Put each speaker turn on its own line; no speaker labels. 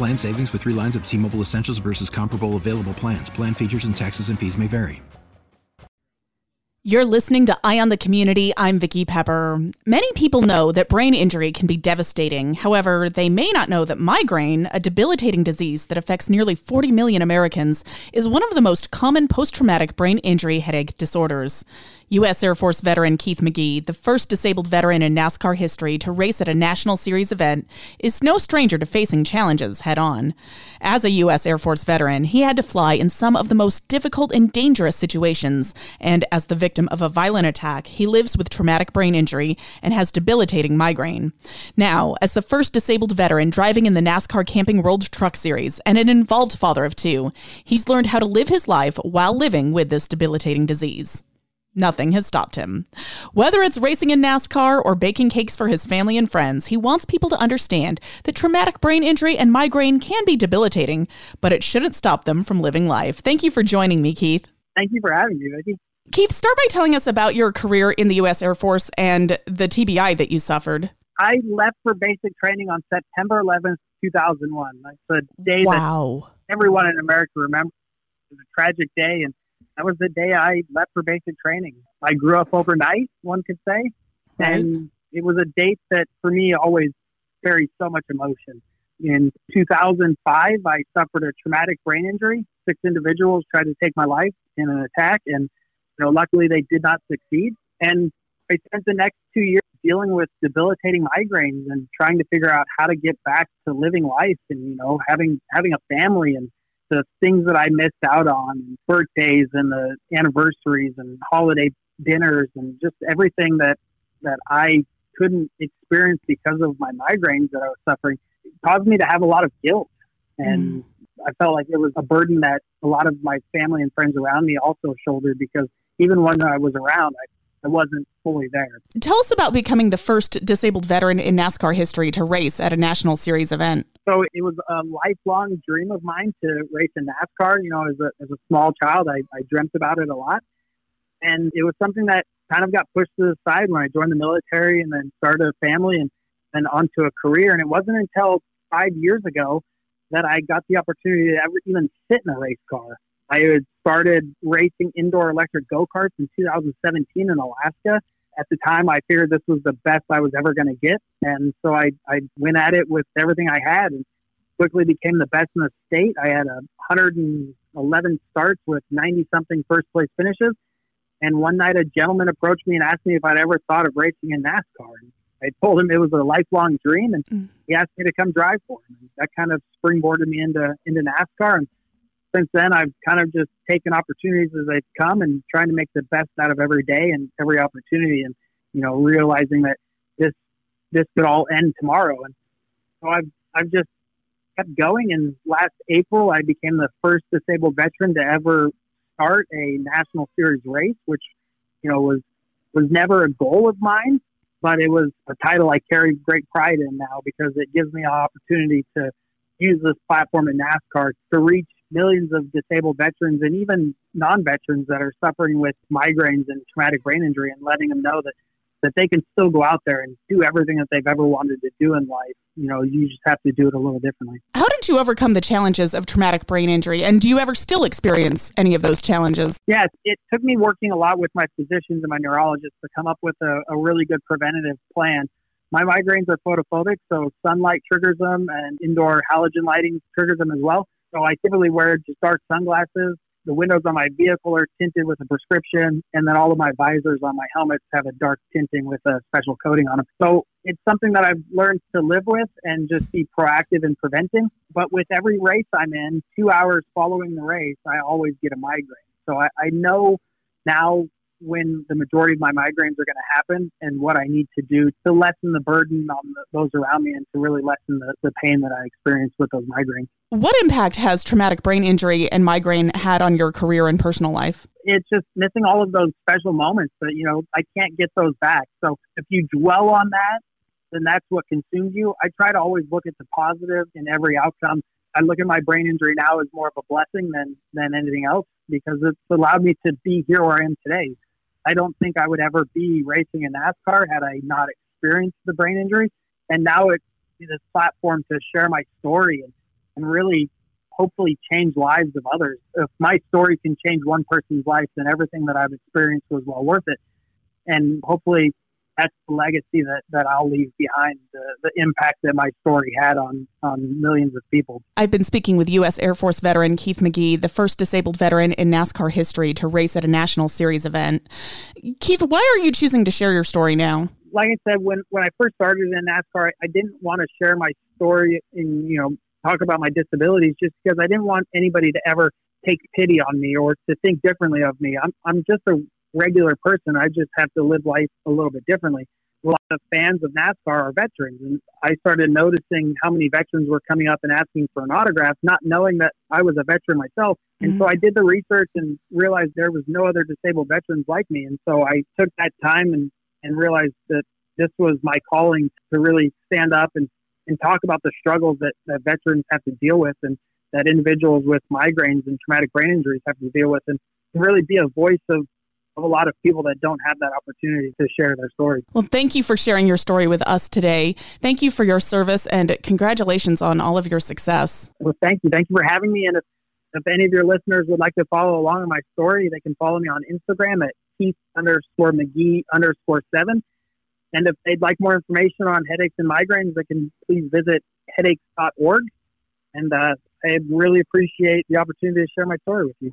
Plan savings with three lines of T Mobile Essentials versus comparable available plans. Plan features and taxes and fees may vary.
You're listening to Eye on the Community. I'm Vicki Pepper. Many people know that brain injury can be devastating. However, they may not know that migraine, a debilitating disease that affects nearly 40 million Americans, is one of the most common post traumatic brain injury headache disorders. U.S. Air Force veteran Keith McGee, the first disabled veteran in NASCAR history to race at a National Series event, is no stranger to facing challenges head on. As a U.S. Air Force veteran, he had to fly in some of the most difficult and dangerous situations, and as the victim of a violent attack, he lives with traumatic brain injury and has debilitating migraine. Now, as the first disabled veteran driving in the NASCAR Camping World Truck Series and an involved father of two, he's learned how to live his life while living with this debilitating disease. Nothing has stopped him. Whether it's racing in NASCAR or baking cakes for his family and friends, he wants people to understand that traumatic brain injury and migraine can be debilitating, but it shouldn't stop them from living life. Thank you for joining me, Keith.
Thank you for having me, Vicki.
Keith, start by telling us about your career in the U.S. Air Force and the TBI that you suffered.
I left for basic training on September 11th, 2001. That's the day
wow.
that everyone in America remembers. It was a tragic day, and that was the day I left for basic training. I grew up overnight, one could say,
right.
and it was a date that for me always carries so much emotion. In 2005, I suffered a traumatic brain injury. Six individuals tried to take my life in an attack, and you know, luckily they did not succeed. And I spent the next two years dealing with debilitating migraines and trying to figure out how to get back to living life and you know having having a family and the things that I missed out on, birthdays and the anniversaries and holiday dinners and just everything that that I couldn't experience because of my migraines that I was suffering it caused me to have a lot of guilt. And mm. I felt like it was a burden that a lot of my family and friends around me also shouldered because even when I was around, I I wasn't fully there.
Tell us about becoming the first disabled veteran in NASCAR history to race at a National Series event.
So it was a lifelong dream of mine to race in NASCAR. You know, as a, as a small child, I, I dreamt about it a lot. And it was something that kind of got pushed to the side when I joined the military and then started a family and then onto a career. And it wasn't until five years ago that I got the opportunity to ever even sit in a race car. I had started racing indoor electric go karts in 2017 in Alaska. At the time, I figured this was the best I was ever going to get. And so I, I went at it with everything I had and quickly became the best in the state. I had a 111 starts with 90 something first place finishes. And one night, a gentleman approached me and asked me if I'd ever thought of racing in NASCAR. And I told him it was a lifelong dream, and mm. he asked me to come drive for him. And that kind of springboarded me into into NASCAR. And since then, I've kind of just taken opportunities as they've come and trying to make the best out of every day and every opportunity, and you know, realizing that this this could all end tomorrow. And so I've I've just kept going. And last April, I became the first disabled veteran to ever start a national series race, which you know was was never a goal of mine, but it was a title I carry great pride in now because it gives me an opportunity to use this platform in NASCAR to reach millions of disabled veterans and even non-veterans that are suffering with migraines and traumatic brain injury and letting them know that that they can still go out there and do everything that they've ever wanted to do in life. You know, you just have to do it a little differently.
How did you overcome the challenges of traumatic brain injury? And do you ever still experience any of those challenges?
Yes, it took me working a lot with my physicians and my neurologists to come up with a, a really good preventative plan My migraines are photophobic, so sunlight triggers them, and indoor halogen lighting triggers them as well. So I typically wear just dark sunglasses. The windows on my vehicle are tinted with a prescription, and then all of my visors on my helmets have a dark tinting with a special coating on them. So it's something that I've learned to live with and just be proactive in preventing. But with every race I'm in, two hours following the race, I always get a migraine. So I, I know now when the majority of my migraines are going to happen and what I need to do to lessen the burden on the, those around me and to really lessen the, the pain that I experience with those migraines.
What impact has traumatic brain injury and migraine had on your career and personal life?
It's just missing all of those special moments that, you know, I can't get those back. So if you dwell on that, then that's what consumes you. I try to always look at the positive in every outcome. I look at my brain injury now as more of a blessing than, than anything else because it's allowed me to be here where I am today. I don't think I would ever be racing in NASCAR had I not experienced the brain injury. And now it's this platform to share my story and, and really hopefully change lives of others. If my story can change one person's life, then everything that I've experienced was well worth it. And hopefully that's the legacy that, that I'll leave behind, the, the impact that my story had on, on millions of people.
I've been speaking with U.S. Air Force veteran Keith McGee, the first disabled veteran in NASCAR history to race at a national series event. Keith, why are you choosing to share your story now?
Like I said, when, when I first started in NASCAR, I didn't want to share my story and, you know, talk about my disabilities just because I didn't want anybody to ever take pity on me or to think differently of me. I'm, I'm just a regular person. I just have to live life a little bit differently. A lot of fans of NASCAR are veterans, and I started noticing how many veterans were coming up and asking for an autograph, not knowing that I was a veteran myself. And mm-hmm. so I did the research and realized there was no other disabled veterans like me. And so I took that time and, and realized that this was my calling to really stand up and, and talk about the struggles that, that veterans have to deal with and that individuals with migraines and traumatic brain injuries have to deal with and to really be a voice of of a lot of people that don't have that opportunity to share their story.
Well, thank you for sharing your story with us today. Thank you for your service and congratulations on all of your success.
Well, thank you. Thank you for having me. And if, if any of your listeners would like to follow along in my story, they can follow me on Instagram at Keith underscore McGee underscore seven. And if they'd like more information on headaches and migraines, they can please visit headaches.org. And uh, I really appreciate the opportunity to share my story with you.